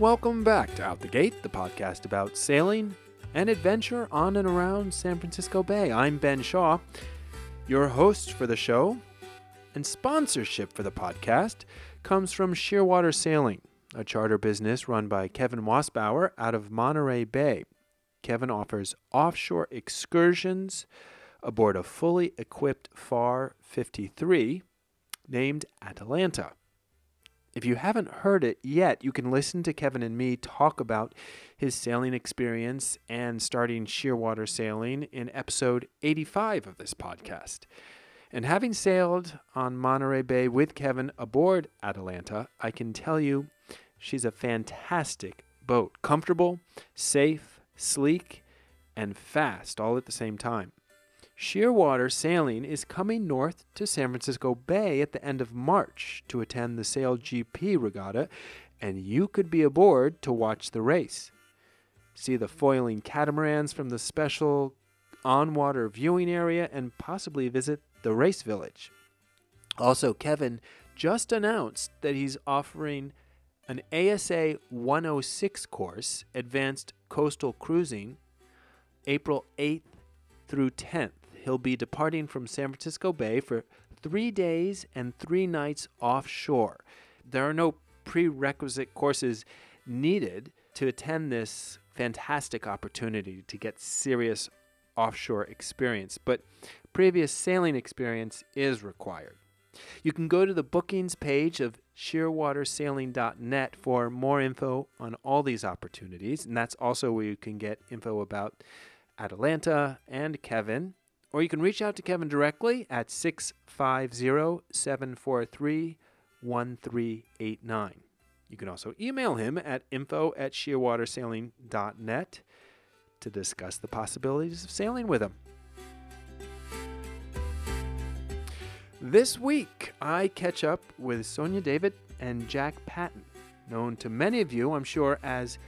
Welcome back to Out the Gate, the podcast about sailing and adventure on and around San Francisco Bay. I'm Ben Shaw, your host for the show, and sponsorship for the podcast comes from Shearwater Sailing, a charter business run by Kevin Wasbauer out of Monterey Bay. Kevin offers offshore excursions aboard a fully equipped FAR 53 named Atalanta. If you haven't heard it yet, you can listen to Kevin and me talk about his sailing experience and starting shearwater sailing in episode 85 of this podcast. And having sailed on Monterey Bay with Kevin aboard Atalanta, I can tell you she's a fantastic boat. Comfortable, safe, sleek, and fast all at the same time. Shearwater Sailing is coming north to San Francisco Bay at the end of March to attend the Sail GP regatta, and you could be aboard to watch the race. See the foiling catamarans from the special on water viewing area and possibly visit the race village. Also, Kevin just announced that he's offering an ASA 106 course, Advanced Coastal Cruising, April 8th through 10th. He'll be departing from San Francisco Bay for three days and three nights offshore. There are no prerequisite courses needed to attend this fantastic opportunity to get serious offshore experience, but previous sailing experience is required. You can go to the bookings page of shearwatersailing.net for more info on all these opportunities, and that's also where you can get info about Atalanta and Kevin, or you can reach out to Kevin directly at 650 743 1389. You can also email him at info at shearwatersailing.net to discuss the possibilities of sailing with him. This week, I catch up with Sonia David and Jack Patton, known to many of you, I'm sure, as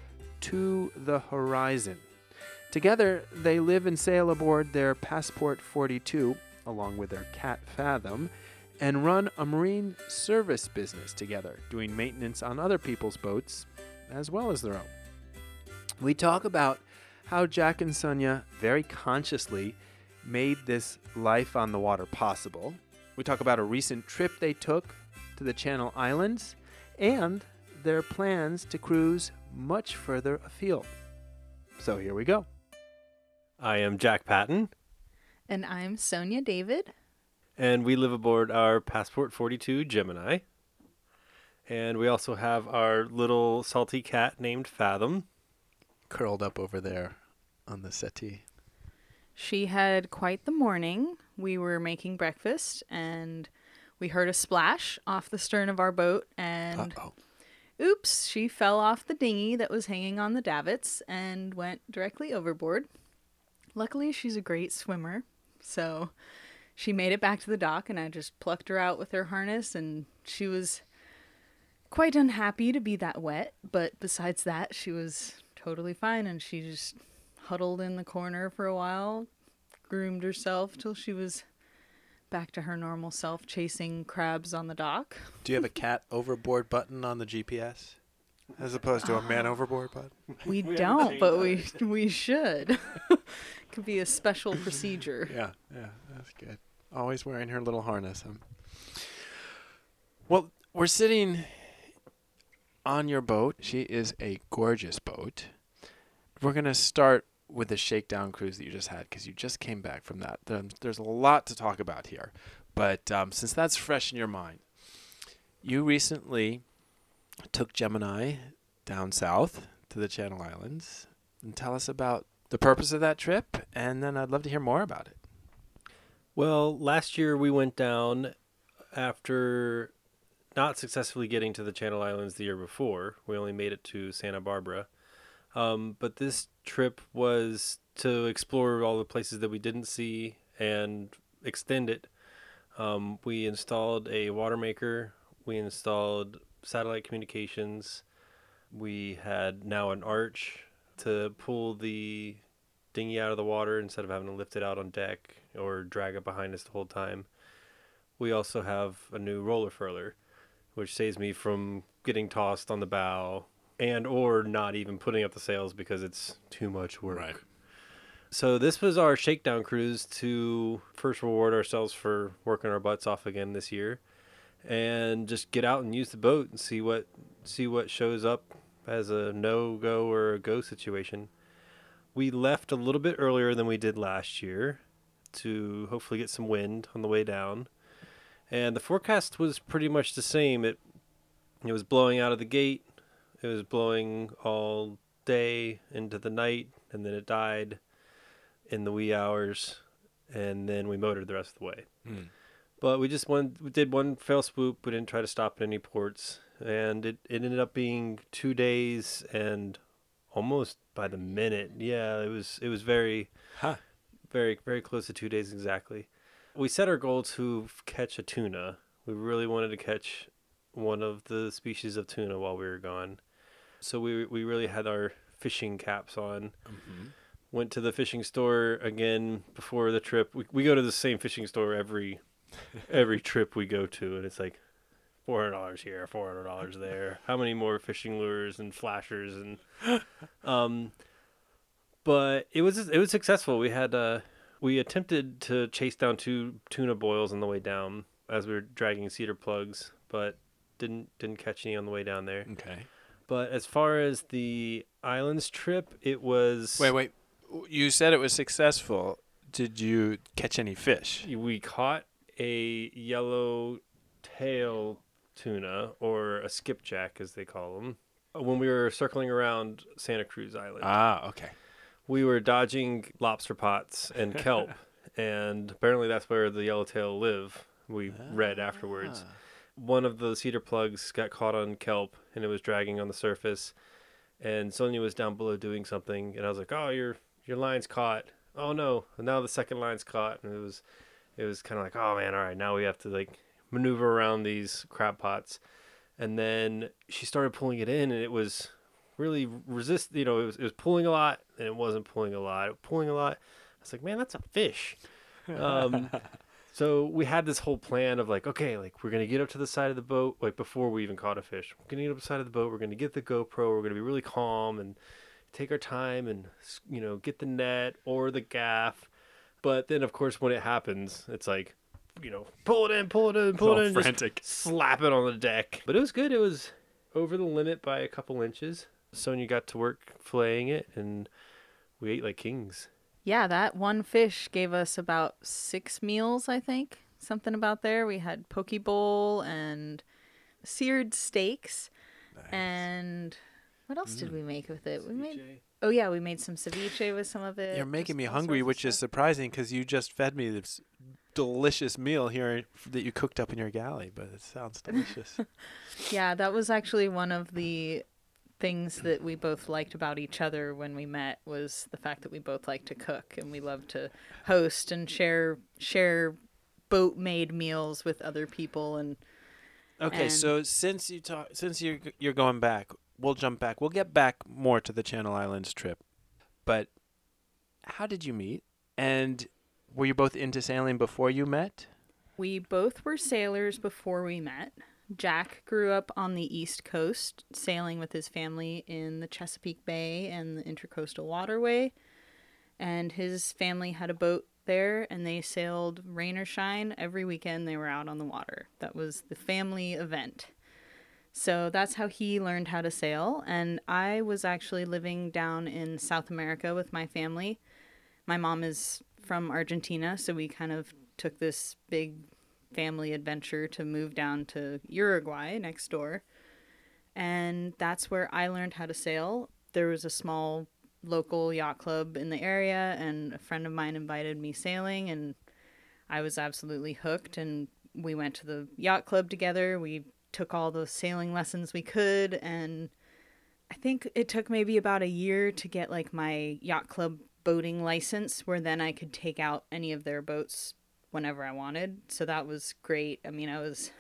To the Horizon. Together, they live and sail aboard their Passport 42, along with their Cat Fathom, and run a marine service business together, doing maintenance on other people's boats as well as their own. We talk about how Jack and Sonia very consciously made this life on the water possible. We talk about a recent trip they took to the Channel Islands and their plans to cruise much further afield. So here we go. I am Jack Patton, And I'm Sonia David. and we live aboard our Passport 42 Gemini. And we also have our little salty cat named Fathom. Curled up over there on the settee. She had quite the morning. We were making breakfast and we heard a splash off the stern of our boat and Uh-oh. oops, she fell off the dinghy that was hanging on the davits and went directly overboard. Luckily, she's a great swimmer, so she made it back to the dock and I just plucked her out with her harness and she was quite unhappy to be that wet, but besides that, she was totally fine and she just huddled in the corner for a while, groomed herself till she was back to her normal self chasing crabs on the dock. Do you have a cat overboard button on the GPS? As opposed to a man overboard button? We, don't, but we we should. Could be a special procedure. Yeah, yeah, that's good. Always wearing her little harness. Huh? Well, we're sitting on your boat. She is a gorgeous boat. We're going to start with the shakedown cruise that you just had because you just came back from that. There's a lot to talk about here. But um, since that's fresh in your mind, you recently took Gemini down south to the Channel Islands and tell us about the purpose of that trip, and then I'd love to hear more about it. Well, last year we went down after not successfully getting to the Channel Islands the year before. We only made it to Santa Barbara. Um, but this trip was to explore all the places that we didn't see and extend it. Um, we installed a water maker. We installed satellite communications. We had now an arch to pull the dinghy out of the water instead of having to lift it out on deck or drag it behind us the whole time. We also have a new roller furler, which saves me from getting tossed on the bow and or not even putting up the sails because it's too much work. Right. So this was our shakedown cruise to first reward ourselves for working our butts off again this year, and just get out and use the boat and see what see what shows up as a no go or a go situation. We left a little bit earlier than we did last year to hopefully get some wind on the way down, and the forecast was pretty much the same. It it was blowing out of the gate. It was blowing all day into the night, and then it died in the wee hours, and then we motored the rest of the way. Hmm. But we just one we did one fell swoop. We didn't try to stop at any ports, and it, it ended up being two days and almost by the minute. Yeah, it was it was very Huh. very very close to two days exactly. We set our goal to catch a tuna. We really wanted to catch one of the species of tuna while we were gone. So we we really had our fishing caps on. Mm-hmm. Went to the fishing store again before the trip. We we go to the same fishing store every every trip we go to, and it's like four hundred dollars here, four hundred dollars there. How many more fishing lures and flashers and um, but it was it was successful. We had uh we attempted to chase down two tuna boils on the way down as we were dragging cedar plugs, but didn't didn't catch any on the way down there. Okay. But as far as the islands trip, it was Wait, wait. You said it was successful. Did you catch any fish? we caught a yellow tail tuna or a skipjack as they call them when we were circling around Santa Cruz Island. Ah, okay. we were dodging lobster pots and kelp, and apparently that's where the yellowtail live. We read afterwards. One of the cedar plugs got caught on kelp, and it was dragging on the surface. And Sonia was down below doing something, and I was like, "Oh, your your line's caught. Oh no!" And now the second line's caught, and it was it was kind of like, "Oh man, all right, now we have to like maneuver around these crab pots." And then she started pulling it in, and it was really resist. You know, it was it was pulling a lot, and it wasn't pulling a lot. Pulling a lot. I was like, man, that's a fish. Um, so we had this whole plan of like, okay, like we're gonna get up to the side of the boat, like before we even caught a fish. We're gonna get up to the side of the boat. We're gonna get the GoPro. We're gonna be really calm and take our time and you know get the net or the gaff. But then, of course, when it happens, it's like, you know, pull it in, pull it in, pull it in, just frantic. slap it on the deck. But it was good. It was over the limit by a couple inches. Sonia got to work filleting it, and we ate like kings. Yeah, that one fish gave us about six meals, I think. Something about there. We had poke bowl and seared steaks. And what else Mm. did we make with it? We made Oh yeah, we made some ceviche with some of it. You're making me hungry, which is surprising because you just fed me this delicious meal here that you cooked up in your galley. But it sounds delicious. Yeah, that was actually one of the things that we both liked about each other when we met was the fact that we both like to cook and we love to host and share share boat made meals with other people and Okay, And- so since you talk, since you're you're going back, we'll jump back. We'll get back more to the Channel Islands trip. But how did you meet? And were you both into sailing before you met? We both were sailors before we met. Jack grew up on the East Coast, sailing with his family in the Chesapeake Bay and the Intercoastal Waterway. And his family had a boat there, and they sailed rain or shine every weekend they were out on the water. That was the family event. So that's how he learned how to sail. And I was actually living down in South America with my family. My mom is from Argentina, so we kind of took this big family adventure to move down to Uruguay next door. And that's where I learned how to sail. There was a small local yacht club in the area, and a friend of mine invited me sailing, and I was absolutely hooked. And we went to the yacht club together. We took all the sailing lessons we could, and I think it took maybe about a year to get like my yacht club boating license, where then I could take out any of their boats whenever I wanted. So that was great. I mean, I was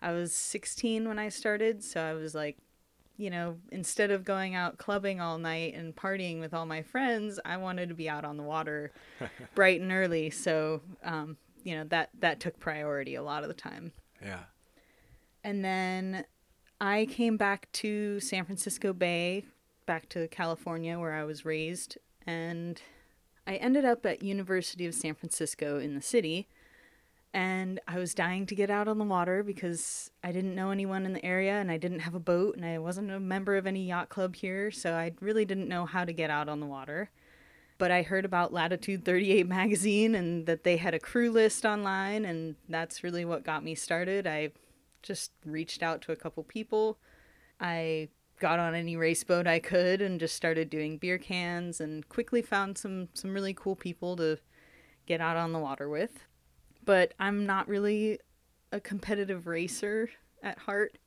I was 16 when I started, so I was like, you know, instead of going out clubbing all night and partying with all my friends, I wanted to be out on the water bright and early. So, um, you know, that that took priority a lot of the time. Yeah. And then I came back to San Francisco Bay, back to California where I was raised, and I ended up at University of San Francisco in the city. And I was dying to get out on the water because I didn't know anyone in the area and I didn't have a boat and I wasn't a member of any yacht club here, so I really didn't know how to get out on the water. But I heard about Latitude 38 magazine and that they had a crew list online, and that's really what got me started. I just reached out to a couple people. I got on any race boat I could and just started doing beer cans and quickly found some some really cool people to get out on the water with. But I'm not really a competitive racer at heart.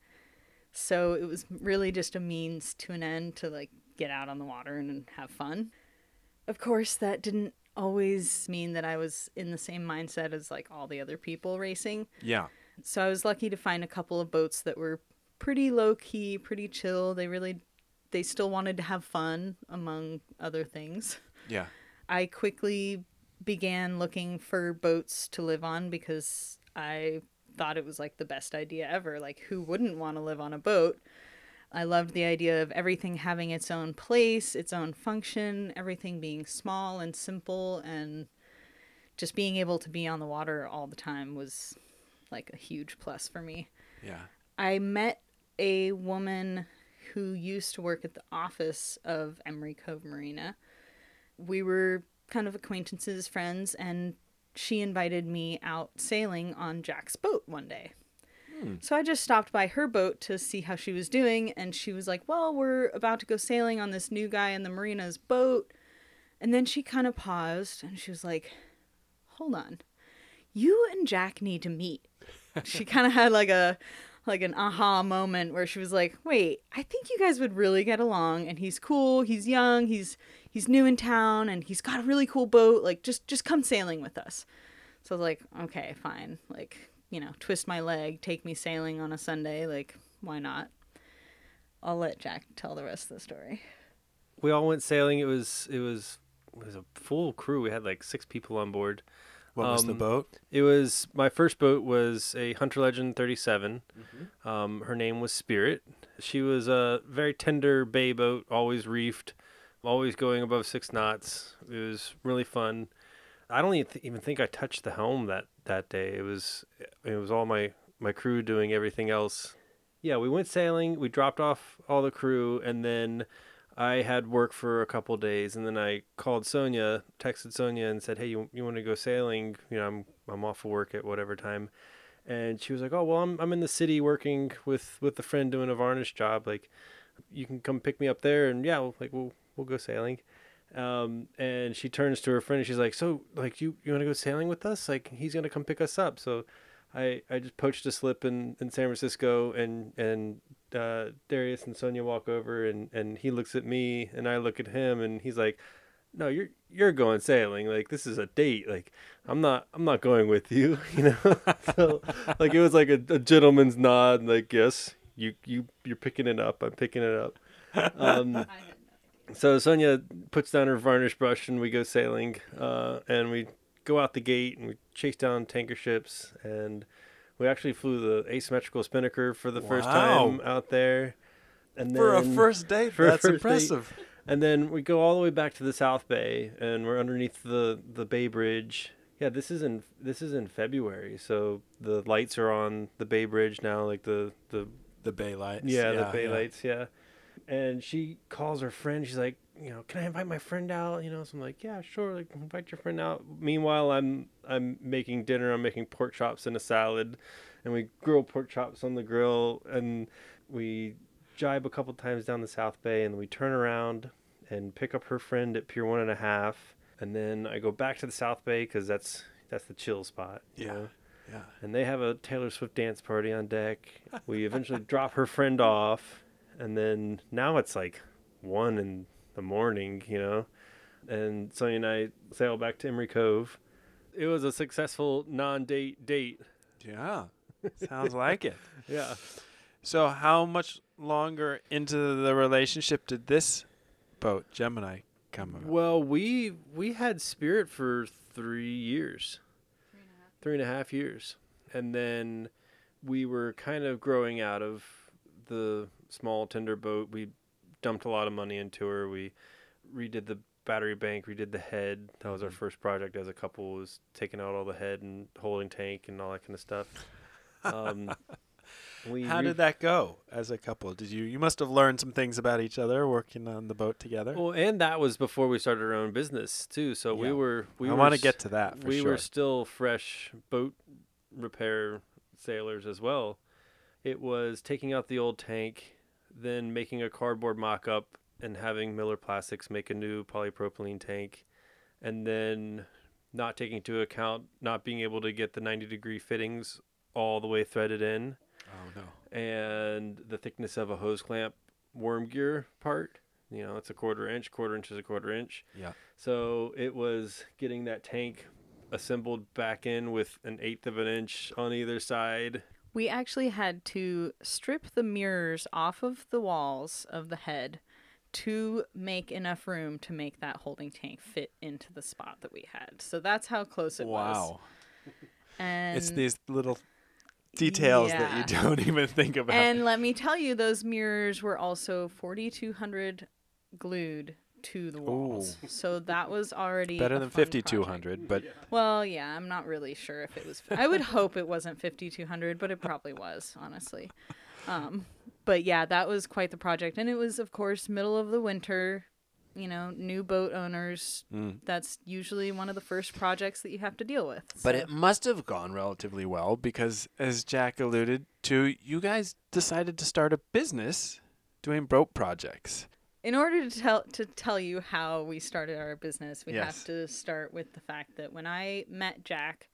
So it was really just a means to an end to like get out on the water and have fun. Of course, that didn't always mean that I was in the same mindset as like all the other people racing. Yeah. So I was lucky to find a couple of boats that were pretty low key, pretty chill. They really they still wanted to have fun among other things. Yeah. I quickly began looking for boats to live on because I thought it was like the best idea ever. Like who wouldn't want to live on a boat? I loved the idea of everything having its own place, its own function, everything being small and simple and just being able to be on the water all the time was like a huge plus for me. Yeah. I met a woman who used to work at the office of Emery Cove Marina. We were kind of acquaintances, friends, and she invited me out sailing on Jack's boat one day. Hmm. So I just stopped by her boat to see how she was doing, and she was like, Well, we're about to go sailing on this new guy in the marina's boat. And then she kind of paused and she was like, Hold on. You and Jack need to meet. She kind of had like a like an aha moment where she was like, "Wait, I think you guys would really get along and he's cool, he's young, he's he's new in town and he's got a really cool boat. Like just just come sailing with us." So I was like, "Okay, fine. Like, you know, twist my leg, take me sailing on a Sunday, like why not?" I'll let Jack tell the rest of the story. We all went sailing. It was it was it was a full crew. We had like six people on board. What was the Um, boat? It was my first boat was a Hunter Legend 37. Um, her name was Spirit. She was a very tender bay boat, always reefed, always going above six knots. It was really fun. I don't even, th- even think I touched the helm that, that day. It was it was all my my crew doing everything else. Yeah, we went sailing. We dropped off all the crew, and then I had work for a couple days, and then I called Sonia, texted Sonia, and said, "Hey, you you want to go sailing? You know, I'm I'm off of work at whatever time." And she was like, "Oh, well, I'm I'm in the city working with with a friend doing a varnish job. Like, you can come pick me up there, and yeah, we'll, like we'll we'll go sailing." Um, and she turns to her friend, and she's like, "So, like, you you want to go sailing with us? Like, he's gonna come pick us up." So. I, I just poached a slip in, in San Francisco and and uh, Darius and Sonia walk over and, and he looks at me and I look at him and he's like, no, you're you're going sailing. Like this is a date. Like I'm not I'm not going with you. You know. so like it was like a, a gentleman's nod. Like yes, you you you're picking it up. I'm picking it up. Um, so Sonia puts down her varnish brush and we go sailing. Uh, and we go out the gate and we chase down tanker ships and we actually flew the asymmetrical spinnaker for the first time out there. And then, For a first date, for that's first date. impressive. and then we go all the way back to the South Bay, and we're underneath the the Bay Bridge. Yeah, this is in this is in February, so the lights are on the Bay Bridge now, like the the The bay lights. yeah, the Bay lights, yeah. And she calls her friend. She's like, you know, can I invite my friend out? You know, so I'm like, yeah, sure. Like, invite your friend out. Meanwhile, I'm I'm making dinner. I'm making pork chops and a salad, and we grill pork chops on the grill, and we jibe a couple times down the South Bay, and we turn around and pick up her friend at Pier One and a Half, and then I go back to the South Bay because that's that's the chill spot. you Yeah. know? Yeah. and they have a Taylor Swift dance party on deck. We eventually drop her friend off, and then now it's like one in the morning, you know. And Sonia and I sail back to Emery Cove. It was a successful non-date date. Yeah. Sounds like it. Yeah. So, how much longer into the relationship did this boat, Gemini, come about? Well, we we had Spirit for three years, three and a half years, and then we were kind of growing out of the small tender boat. We dumped a lot of money into her. We redid the battery bank, redid the head. That was our first project as a couple. Was taking out all the head and holding tank and all that kind of stuff. Um, we How re- did that go as a couple? Did you you must have learned some things about each other working on the boat together? Well, and that was before we started our own business too. So we were we I want to get to that for we sure. were still fresh boat repair sailors as well. It was taking out the old tank, then making a cardboard mock up and having Miller Plastics make a new polypropylene tank, and then not taking into account not being able to get the 90 degree fittings all the way threaded in oh no. and the thickness of a hose clamp worm gear part. You know, it's a quarter inch, quarter inch is a quarter inch. Yeah. So it was getting that tank assembled back in with an eighth of an inch on either side. We actually had to strip the mirrors off of the walls of the head to make enough room to make that holding tank fit into the spot that we had. So that's how close it was. Wow. And it's these little details that you don't even think about. And let me tell you, those mirrors were also 4,200 glued to the walls. So that was already Better than 5200, but. Well, yeah, I'm not really sure if it was. I would hope it wasn't 5,200, but it probably was, honestly. Um, but yeah, that was quite the project, and it was, of course, middle of the winter. You know, new boat owners. Mm. That's usually one of the first projects that you have to deal with. But it must have gone relatively well because, as Jack alluded to, you guys decided to start a business doing boat projects. In order to tell to tell you how we started our business, we Yes. have to start with the fact that when I met Jack,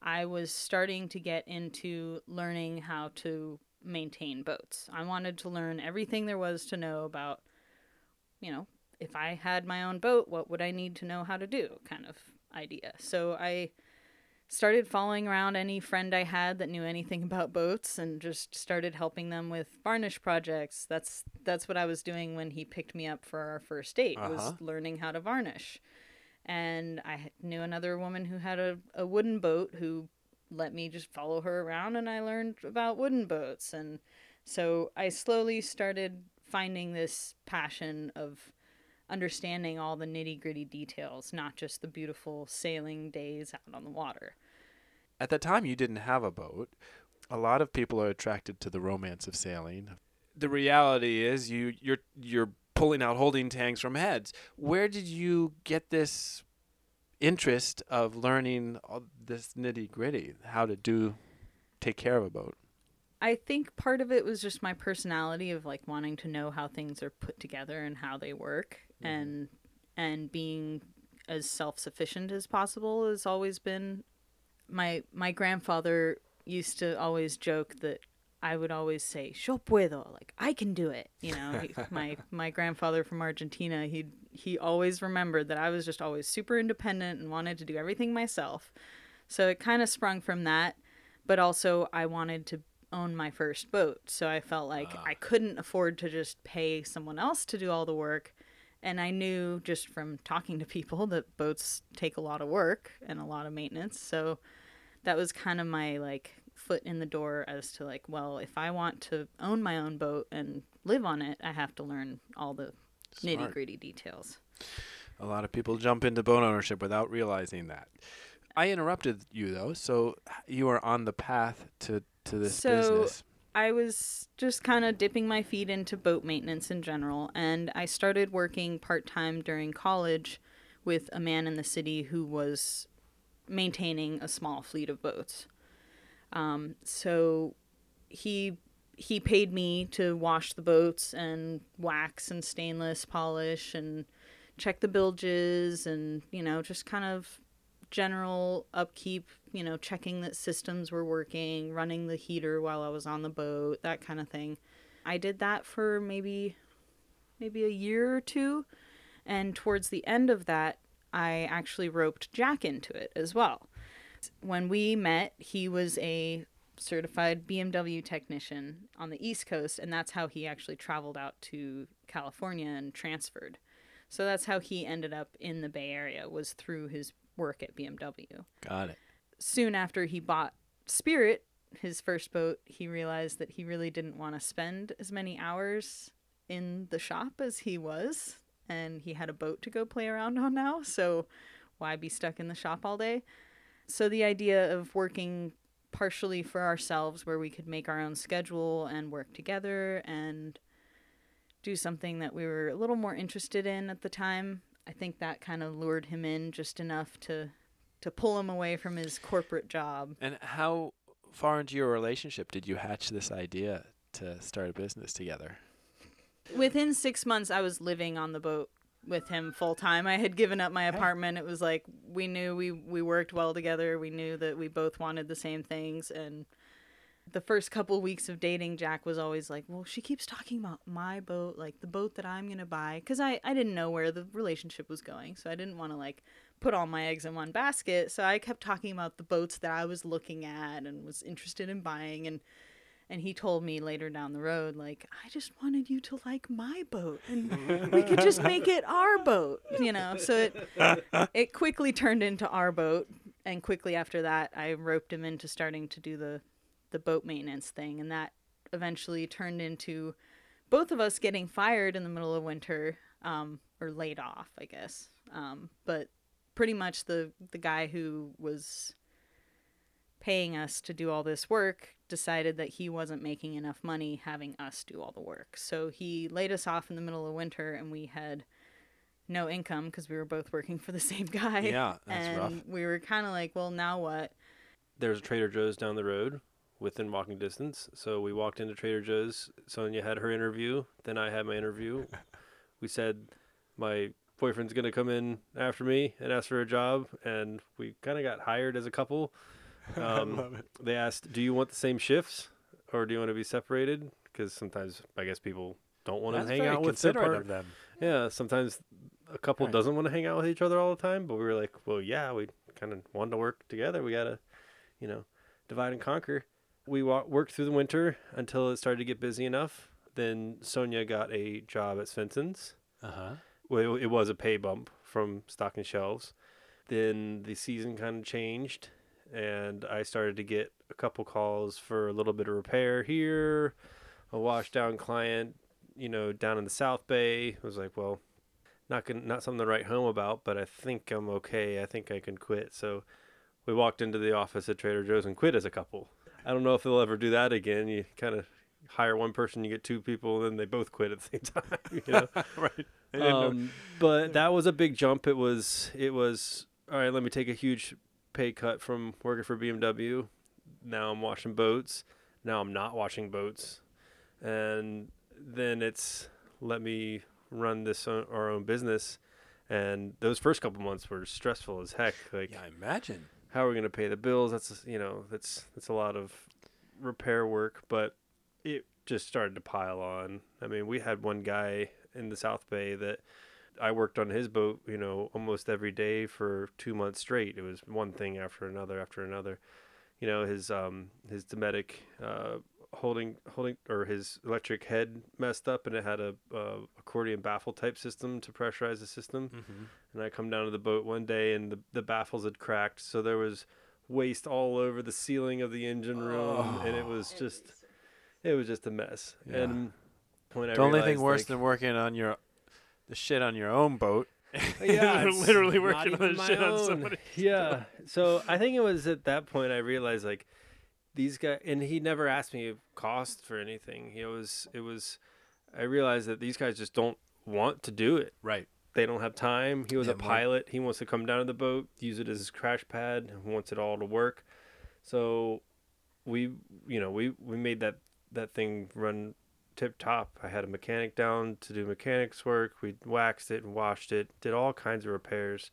I was starting to get into learning how to maintain boats. I wanted to learn everything there was to know about, you know, if I had my own boat, what would I need to know how to do kind of idea. So I started following around any friend I had that knew anything about boats and just started helping them with varnish projects. That's that's what I was doing when he picked me up for our first date Uh-huh. was learning how to varnish. And I knew another woman who had a, a wooden boat who let me just follow her around and I learned about wooden boats and so I slowly started finding this passion of understanding all the nitty gritty details, not just the beautiful sailing days out on the water. At the time, you didn't have a boat. A lot of people are attracted to the romance of sailing. The reality is, you you're you're pulling out holding tanks from heads. Where did you get this interest of learning all this nitty gritty, how to do, take care of a boat? I think part of it was just my personality of like wanting to know how things are put together and how they work Mm-hmm. and and being as self-sufficient as possible has always been my my grandfather used to always joke that I would always say "Yo puedo," like I can do it. You know, he- my my grandfather from Argentina, he he always remembered that I was just always super independent and wanted to do everything myself. So it kind of sprung from that, but also I wanted to own my first boat. So I felt like ah. I couldn't afford to just pay someone else to do all the work. And I knew just from talking to people that boats take a lot of work and a lot of maintenance. So that was kind of my like foot in the door as to like, well, if I want to own my own boat and live on it, I have to learn all the nitty gritty details. A lot of people jump into boat ownership without realizing that. I interrupted you though, so you are on the path to to this So- business. I was just kind of dipping my feet into boat maintenance in general, and I started working part time during college with a man in the city who was maintaining a small fleet of boats. Um, so he he paid me to wash the boats and wax and stainless polish and check the bilges and you know just kind of general upkeep, you know, checking that systems were working, running the heater while I was on the boat, that kind of thing. I did that for maybe maybe a year or two, and towards the end of that, I actually roped Jack into it as well. When we met, he was a certified BMW technician on the East Coast, and that's how he actually traveled out to California and transferred. So that's how he ended up in the Bay Area was through his work at BMW. Got it. Soon after he bought Spirit, his first boat, he realized that he really didn't want to spend as many hours in the shop as he was. And he had a boat to go play around on now. So why be stuck in the shop all day? So the idea of working partially for ourselves, where we could make our own schedule and work together and do something that we were a little more interested in at the time, I think that kind of lured him in just enough to to pull him away from his corporate job. And how far into your relationship did you hatch this idea to start a business together? Within six months, I was living on the boat with him full time. I had given up my apartment. It was like we knew we we worked well together. We knew that we both wanted the same things and the first couple weeks of dating Jack was always like, "Well, she keeps talking about my boat, like the boat that I'm going to buy cuz I I didn't know where the relationship was going. So I didn't want to like put all my eggs in one basket. So I kept talking about the boats that I was looking at and was interested in buying and and he told me later down the road like i just wanted you to like my boat and we could just make it our boat you know so it it quickly turned into our boat and quickly after that i roped him into starting to do the the boat maintenance thing and that eventually turned into both of us getting fired in the middle of winter um, or laid off i guess um, but pretty much the the guy who was paying us to do all this work decided that he wasn't making enough money having us do all the work. So he laid us off in the middle of winter and we had no income because we were both working for the same guy. Yeah, that's and rough. we were kind of like, well, now what? There's a Trader Joe's down the road within walking distance. So we walked into Trader Joe's. Sonia had her interview. Then I had my interview. we said my boyfriend's going to come in after me and ask for a job. And we kind of got hired as a couple. Um. They asked, do you want the same shifts or do you want to be separated? Because sometimes I guess people don't want to hang out with their part- of them. yeah, sometimes a couple Right. doesn't want to hang out with each other all the time, but we were like, well, yeah, we kind of wanted to work together. We got to, you know, divide and conquer. We wa- worked through the winter until it started to get busy enough. Then Sonia got a job at Swensen's. Uh huh. Well, it, was a pay bump from stocking shelves. Then the season kind of changed, and I started to get a couple calls for a little bit of repair here, a wash down client, you know, down in the South Bay. I was like, well, not gonna, not something to write home about, but I think I'm okay. I think I can quit. So we walked into the office at Trader Joe's and quit as a couple. I don't know if they'll ever do that again. You kind of hire one person, you get two people, and then they both quit at the same time. You know. right. I didn't know- Um, but that was a big jump. It was it was all right. Let me take a huge pay cut from working for BMW. Now I'm washing boats. Now I'm not washing boats, and then it's let me run this o- our own business. And those first couple months were stressful as heck. Like yeah, I imagine. how are we going to pay the bills? That's you know that's that's a lot of repair work, but it just started to pile on. I mean, we had one guy in the South Bay that I worked on his boat, you know, almost every day for two months straight. It was one thing after another after another. You know, his um his Dometic uh holding holding or his electric head messed up and it had a uh, accordion baffle type system to pressurize the system Mm-hmm. and I come down to the boat one day and the, the baffles had cracked, so there was waste all over the ceiling of the engine room, and it was just it was just a mess. Yeah. And when I The only thing worse like, than working on your the shit on your own boat. yeah, You're literally working on the my shit on somebody. Yeah. So I think it was at that point I realized like these guys, and he never asked me cost for anything. He was it was. I realized that these guys just don't want to do it. Right. They don't have time. He was Yeah, a more- pilot. He wants to come down to the boat, use it as his crash pad, wants it all to work. So we, you know, we we made that that thing run tip top. I had a mechanic down to do mechanics work. We waxed it and washed it, did all kinds of repairs,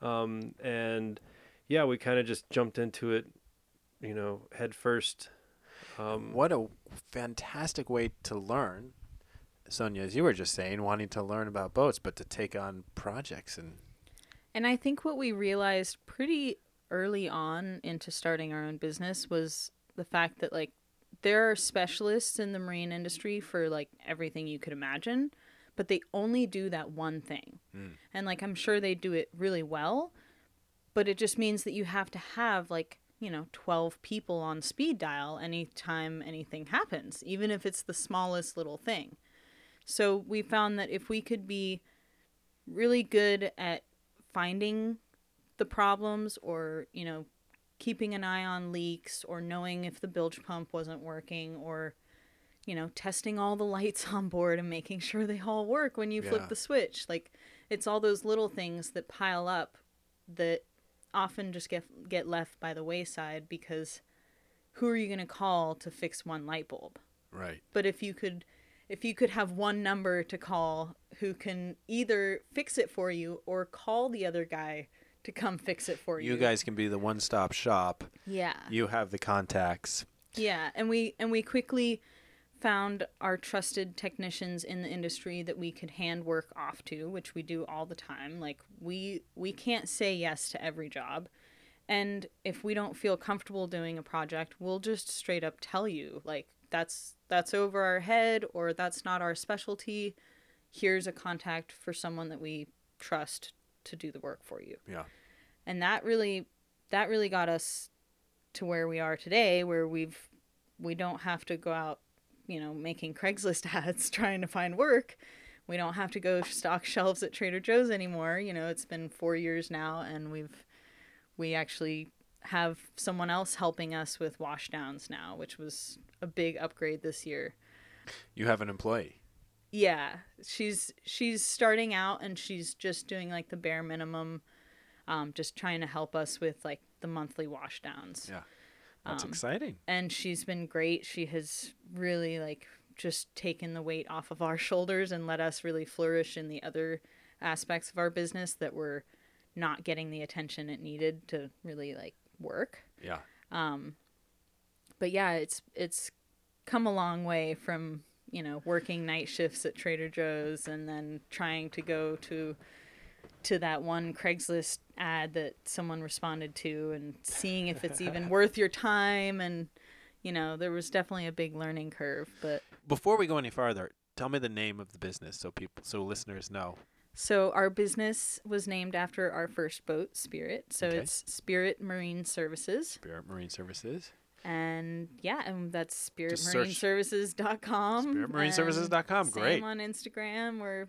um, and yeah, we kind of just jumped into it, you know, head first. Um, What a fantastic way to learn, Sonia. As you were just saying, wanting to learn about boats, but to take on projects and And I think what we realized pretty early on into starting our own business was the fact that like there are specialists in the marine industry for like everything you could imagine, but they only do that one thing. Hmm. And like I'm sure they do it really well, but it just means that you have to have like you know, 12 people on speed dial anytime anything happens, even if it's the smallest little thing. So we found that if we could be really good at finding the problems or, you know, keeping an eye on leaks or knowing if the bilge pump wasn't working or you know, testing all the lights on board and making sure they all work when you Yeah. flip the switch. Like it's all those little things that pile up that often just get get left by the wayside because who are you going to call to fix one light bulb? Right. But if you could if you could have one number to call who can either fix it for you or call the other guy to come fix it for you. You guys can be the one-stop shop. Yeah. You have the contacts. Yeah, and we and we quickly found our trusted technicians in the industry that we could hand work off to, which we do all the time. Like we we can't say yes to every job. And if we don't feel comfortable doing a project, we'll just straight up tell you like that's that's over our head or that's not our specialty. Here's a contact for someone that we trust to do the work for you Yeah. and that really that really got us to where we are today where we've we don't have to go out you know making craigslist ads trying to find work we don't have to go stock shelves at trader joe's anymore you know it's been four years now and we've we actually have someone else helping us with washdowns now which was a big upgrade this year You have an employee. Yeah she's she's starting out and she's just doing like the bare minimum um, just trying to help us with like the monthly washdowns Yeah. That's Um, exciting. and she's been great she has really like just taken the weight off of our shoulders and let us really flourish in the other aspects of our business that were not getting the attention it needed to really like work Yeah. um but yeah, it's it's come a long way from you know working night shifts at Trader Joe's and then trying to go to to that one Craigslist ad that someone responded to and seeing if it's even worth your time and you know there was definitely a big learning curve but Before we go any farther, tell me the name of the business so people so listeners know. so our business was named after our first boat Spirit so Okay. it's Spirit Marine Services Spirit Marine Services. And yeah and that's Just search- spiritmarineservices.com SpiritMarineServices.com. and Great. same on instagram or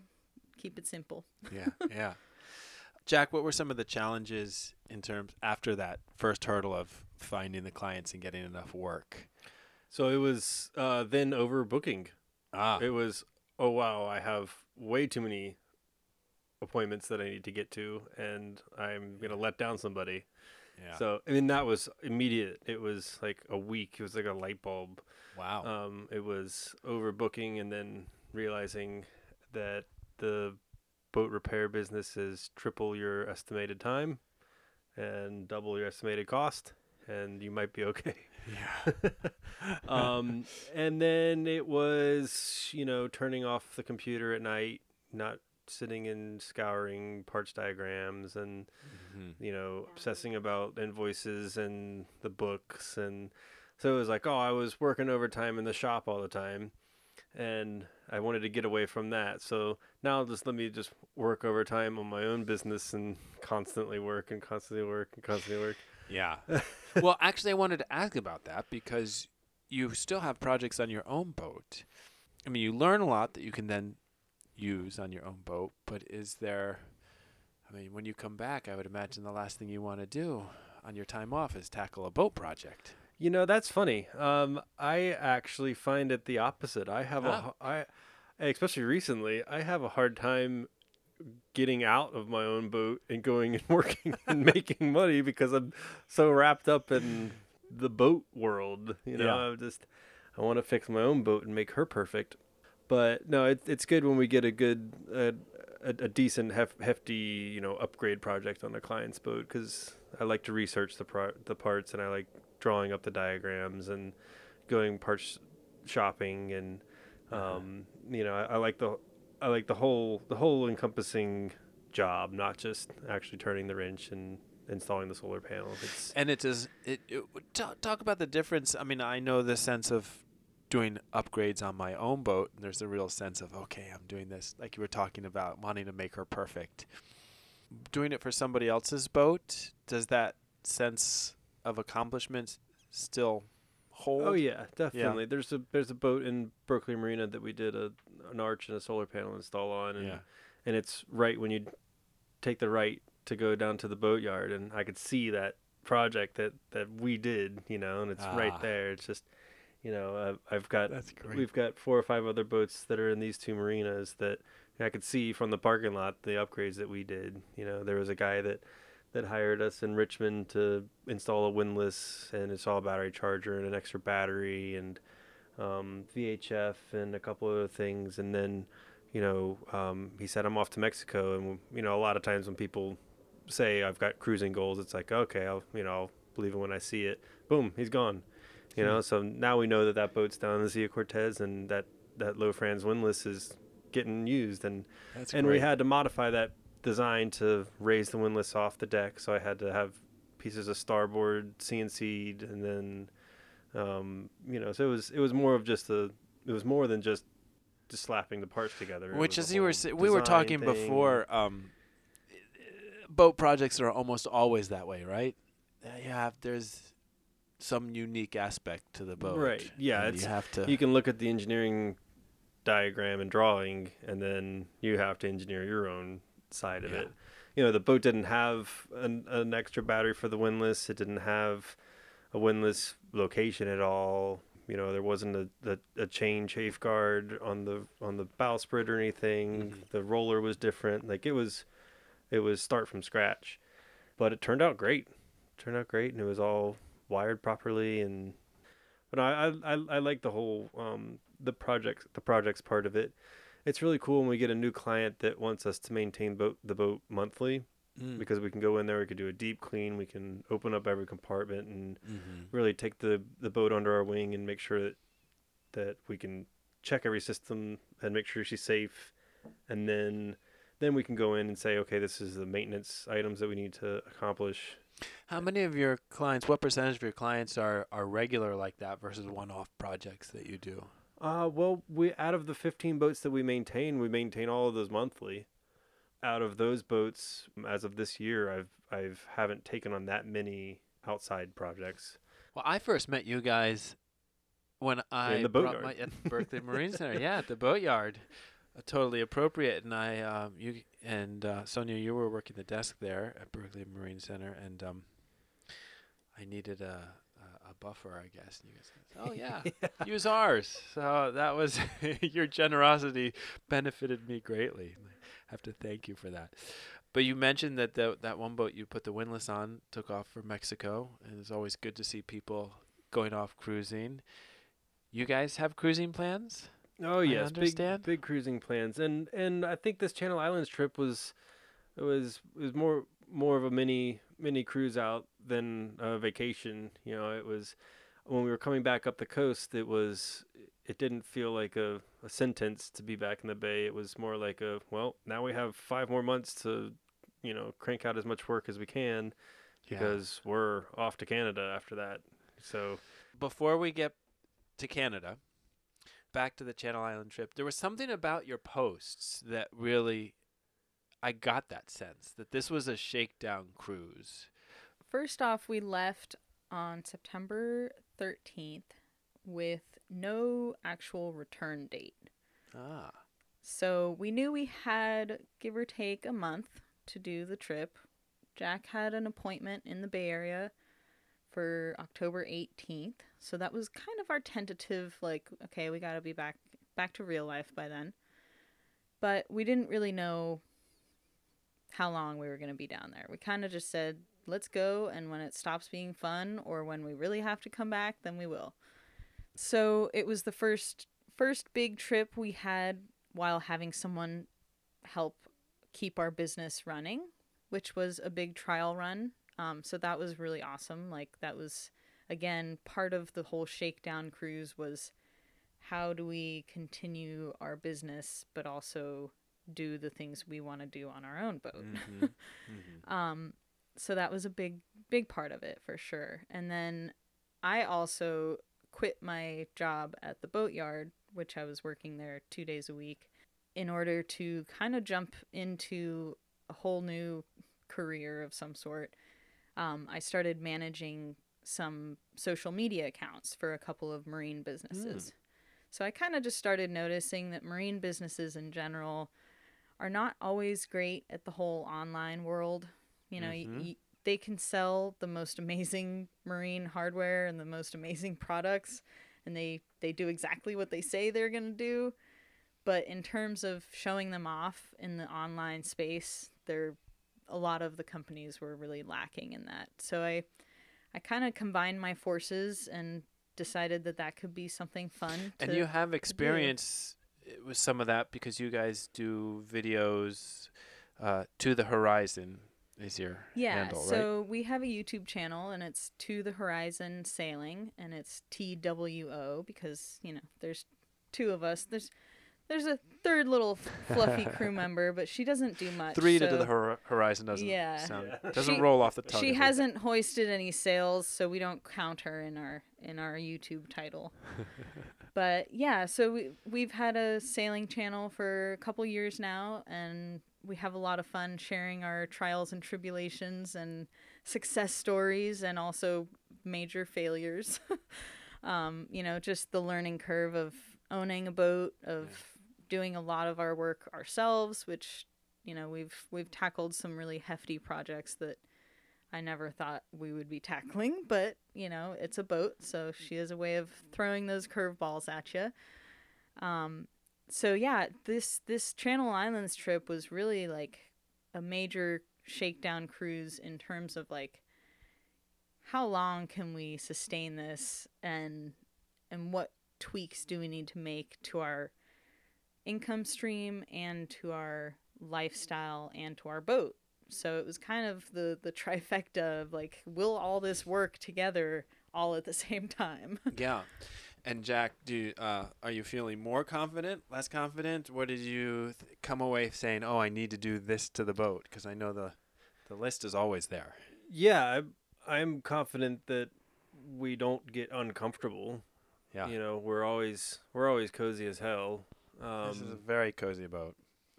keep it simple Yeah. Yeah. Jack, what were some of the challenges in terms after that first hurdle of finding the clients and getting enough work? So it was uh, then overbooking. Ah. It was, oh wow, I have way too many appointments that I need to get to, and I'm gonna let down somebody. Yeah. So I mean that was immediate. It was like a week. It was like a light bulb. wow. Um, it was overbooking, and then realizing that the boat repair business is triple your estimated time and double your estimated cost, and you might be okay. yeah. um, and then it was, you know, turning off the computer at night, not sitting and scouring parts diagrams and, Mhm. you know, obsessing about invoices and the books. And so it was like, oh, I was working overtime in the shop all the time. And I wanted to get away from that. So now just let me just work overtime on my own business and constantly work and constantly work and constantly work. Yeah. well, actually, I wanted to ask about that because you still have projects on your own boat. I mean, you learn a lot that you can then use on your own boat, but is there, I mean, when you come back, I would imagine the last thing you want to do on your time off is tackle a boat project. You know, that's funny. Um, I actually find it the opposite. I have Ah. a, I, especially recently, I have a hard time getting out of my own boat and going and working and making money because I'm so wrapped up in the boat world. You know, Yeah. I just I want to fix my own boat and make her perfect. But no, it, it's good when we get a good, uh, a, a decent, hef, hefty, you know, upgrade project on a client's boat because I like to research the pro- the parts and I like drawing up the diagrams and going parts shopping and um, you know, I, I like the I like the whole the whole encompassing job, not just actually turning the wrench and installing the solar panel. It's And it is, it, it talk, talk about the difference. I mean, I know the sense of doing upgrades on my own boat, and there's a real sense of, okay, I'm doing this, like you were talking about, wanting to make her perfect. Doing it for somebody else's boat, does that sense of accomplishment still hold? Oh yeah, definitely. There's a there's a boat in Berkeley Marina that we did a an arch and a solar panel install on, and Yeah. and it's right when you take the right to go down to the boatyard, and I could see that project that that we did, you know, and it's Ah. right there. It's just, you know, uh, I've got That's great. we've got four or five other boats that are in these two marinas that I could see from the parking lot the upgrades that we did. You know, there was a guy that that hired us in Richmond to install a windlass and install a battery charger and an extra battery and um, VHF and a couple other things. And then, you know, um, he said, I'm off to Mexico. And, you know, a lot of times when people say I've got cruising goals, it's like, okay, I'll, you know, I'll believe it when I see it. Boom, he's gone. You know, so now we know that that boat's down in the Sea of Cortez and that, that Lofrans windlass is getting used. And, That's and we had to modify that design to raise the windlass off the deck. So I had to have pieces of starboard CNC'd and then, um, you know, so it was it was more of just a it was more than just just slapping the parts together. Which, as you were, we were talking thing. before. Um, boat projects are almost always that way, right? Yeah, there's some unique aspect to the boat, Right, yeah, it's- you have to. You can look at the engineering diagram and drawing, and then you have to engineer your own side of Yeah. it. You know, the boat didn't have an, an extra battery for the windlass. It didn't have a windlass location at all. You know, there wasn't a, a, a chain chafe guard on the on the bowsprit or anything. Mhm. The roller was different. Like it was, it was start from scratch, but it turned out great. turned out great, and it was all wired properly. And but I I, I, like the whole um, the project the projects part of it. It's really cool when we get a new client that wants us to maintain boat the boat monthly Mm. because we can go in there, we can do a deep clean, we can open up every compartment and Mhm. really take the the boat under our wing and make sure that that we can check every system and make sure she's safe and then then we can go in and say okay this is the maintenance items that we need to accomplish How many of your clients? What percentage of your clients are are regular like that versus one-off projects that you do? uh well we out of the 15 boats that we maintain we maintain all of those monthly out of those boats as of this year i've i've haven't taken on that many outside projects Well, I first met you guys when I In the boatyard. my at Berkeley Marine Center. Yeah, at the boatyard. Uh, totally appropriate. And I, um, you and uh, Sonia, you were working the desk there at Berkeley Marine Center, and um, I needed a, a a buffer, I guess. And you guys, said, oh yeah, use ours. So that was your generosity benefited me greatly. I have to thank you for that. But you mentioned that the, that one boat you put the windlass on took off for Mexico, and it's always good to see people going off cruising. You guys have cruising plans? Oh yes, big big cruising plans, and and I think this Channel Islands trip was, it was it was more more of a mini mini cruise out than a vacation. You know, it was when we were coming back up the coast. It was it didn't feel like a, a sentence to be back in the bay. It was more like a well, now we have five more months to, you know, crank out as much work as we can Yeah. because we're off to Canada after that. So before we get to Canada, back to the Channel Island trip, there was something about your posts that really, I got that sense that this was a shakedown cruise. First off, we left on September 13th with no actual return date. Ah. So we knew we had, give or take, a month to do the trip. Jack had an appointment in the Bay Area for October 18th. So that was kind of our tentative, like, okay, we got to be back back to real life by then. But we didn't really know how long we were going to be down there. We kind of just said, let's go, and when it stops being fun or when we really have to come back, then we will. So it was the first first big trip we had while having someone help keep our business running, which was a big trial run. Um, so that was really awesome. Like that was again part of the whole shakedown cruise was how do we continue our business but also do the things we want to do on our own boat. Mhm. Mhm. Um, so that was a big, big part of it for sure. And then I also quit my job at the boatyard, which I was working there two days a week, in order to kind of jump into a whole new career of some sort. Um, I started managing some social media accounts for a couple of marine businesses. So I kind of just started noticing that marine businesses in general are not always great at the whole online world. You know, y y- they can sell the most amazing marine hardware and the most amazing products and they they do exactly what they say they're going to do. But in terms of showing them off in the online space, they're a lot of the companies were really lacking in that. So I I kind of combined my forces and decided that that could be something fun. And you have experience uh, with some of that because you guys do videos uh, to the horizon is your yeah. handle, right? so we have a YouTube channel and it's Two the Horizon Sailing and it's T W O because you know there's two of us. There's there's a third little fluffy crew member, but she doesn't do much. Three to the hor- horizon doesn't Yeah. sound doesn't She- roll off the tongue. she hasn't hoisted any sails so we don't count her in our in our youtube title but yeah so we, we've had a sailing channel for a couple years now and we have a lot of fun sharing our trials and tribulations and success stories and also major failures um, you know just the learning curve of owning a boat of doing a lot of our work ourselves which you know we've we've tackled some really hefty projects that I never thought we would be tackling, but you know, it's a boat, so she has a way of throwing those curveballs at you. Um, so yeah, this this Channel Islands trip was really like a major shakedown cruise in terms of like how long can we sustain this and and what tweaks do we need to make to our income stream and to our lifestyle and to our boat so it was kind of the the trifecta of like will all this work together all at the same time Yeah. And Jack, do uh, are you feeling more confident, less confident? What did you th- come away saying? Oh, I need to do this to the boat because I know the the list is always there. Yeah, I'm, I'm confident that we don't get uncomfortable. Yeah. You know, we're always we're always cozy as hell. Um, this is a very cozy boat.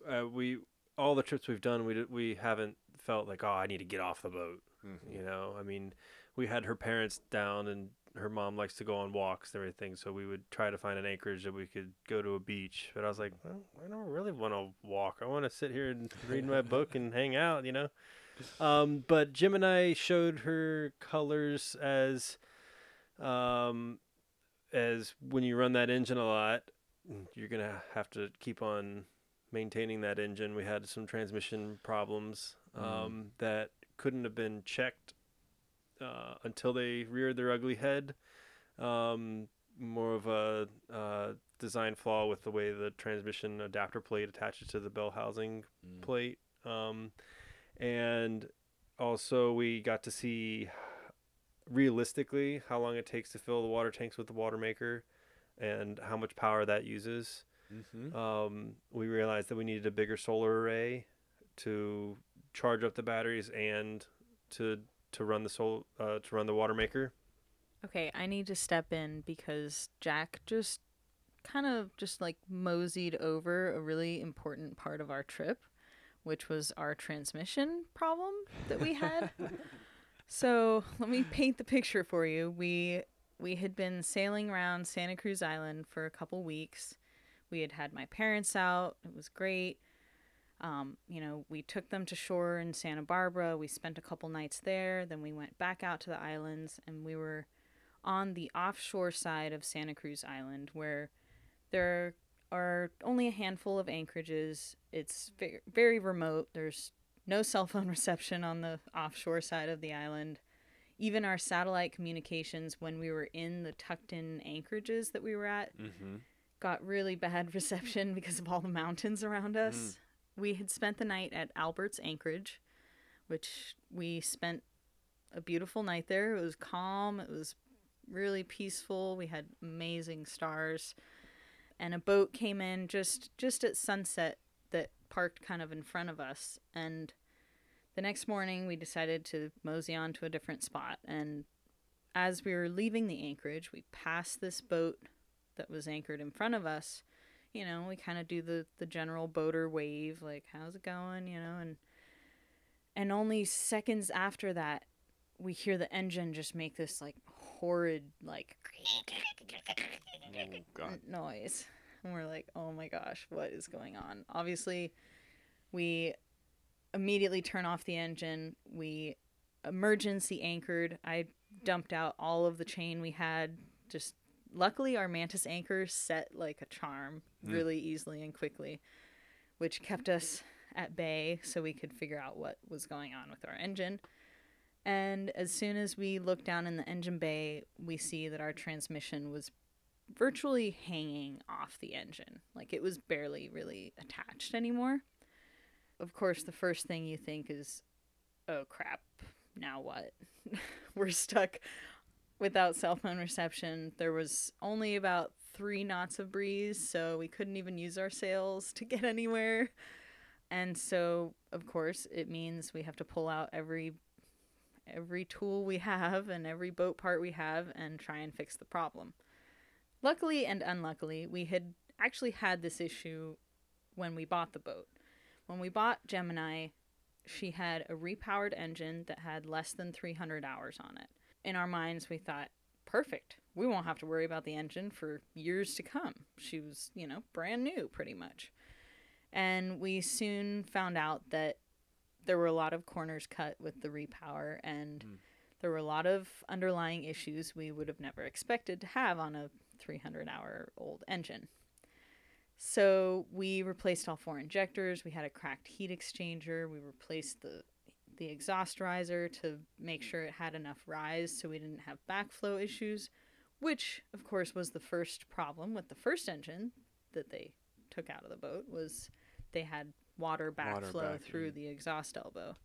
uh, we all the trips we've done, we d- we haven't felt like oh I need to get off the boat. Mm-hmm. You know, I mean, we had her parents down, and her mom likes to go on walks and everything, so we would try to find an anchorage that we could go to a beach. But I was like, well, I don't really want to walk. I want to sit here and read my book and hang out. You know. Um, but Gemini showed her colors as, um, as when you run that engine a lot, you're gonna have to keep on maintaining that engine. We had some transmission problems um, that couldn't have been checked uh, until they reared their ugly head. Um, more of a uh, design flaw with the way the transmission adapter plate attaches to the bell housing plate. Um, and also, we got to see realistically how long it takes to fill the water tanks with the water maker and how much power that uses. Mm-hmm. Um, we realized that we needed a bigger solar array to charge up the batteries and to to run the sol uh, to run the water maker. okay i need to step in because jack just kind of just like moseyed over a really important part of our trip which was our transmission problem that we had so let me paint the picture for you we we had been sailing around santa cruz island for a couple weeks. We had had my parents out. It was great. Um, you know we took them to shore in santa barbara. We spent a couple nights there. Then we went back out to the islands and we were on the offshore side of santa cruz island where there are only a handful of anchorages. It's very, very remote. There's no cell phone reception on the offshore side of the island even our satellite communications when we were in the tucked in anchorages that we were at Mm-hmm. got really bad reception because of all the mountains around us. We had spent the night at Albert's Anchorage, which we spent a beautiful night there. It was calm, it was really peaceful. We had amazing stars. And a boat came in just just at sunset that parked kind of in front of us and the next morning we decided to mosey on to a different spot and as we were leaving the anchorage we passed this boat that was anchored in front of us, you know, we kind of do the the general boater wave, like how's it going, you know, and and only seconds after that, we hear the engine just make this like horrid like Oh, noise. And we're like, oh my gosh, what is going on? Obviously, we immediately turn off the engine. We emergency anchored. I dumped out all of the chain we had. Just luckily, our mantis anchor set like a charm hmm. really easily and quickly, which kept us at bay so we could figure out what was going on with our engine. And as soon as we look down in the engine bay, we see that our transmission was virtually hanging off the engine. Like it was barely really attached anymore. Of course, the first thing you think is, oh crap, now what? We're stuck without cell phone reception. There was only about three knots of breeze, so we couldn't even use our sails to get anywhere. And so, of course, it means we have to pull out every every tool we have and every boat part we have and try and fix the problem. Luckily and unluckily, we had actually had this issue when we bought the boat. When we bought Gemini, she had a repowered engine that had less than 300 hours on it. In our minds, we thought, perfect. We won't have to worry about the engine for years to come. She was, you know, brand new pretty much. And we soon found out that there were a lot of corners cut with the repower and hmm. there were a lot of underlying issues we would have never expected to have on a 300 hour old engine. So we replaced all four injectors. We had a cracked heat exchanger. We replaced the the exhaust riser to make sure it had enough rise so we didn't have backflow issues, which of course was the first problem with the first engine that they took out of the boat was they had water Water backflow back, through mm. the exhaust elbow.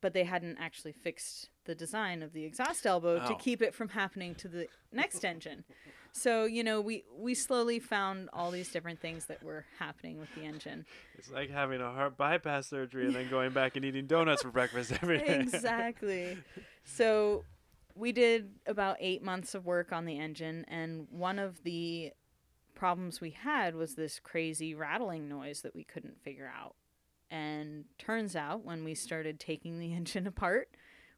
But they hadn't actually fixed the design of the exhaust elbow to Oh. keep it from happening to the next engine. So, you know, we we slowly found all these different things that were happening with the engine. It's like having a heart bypass surgery and then going back and eating donuts for breakfast every day. exactly. So we did about eight months of work on the engine, and one of the problems we had was this crazy rattling noise that we couldn't figure out. And turns out, when we started taking the engine apart,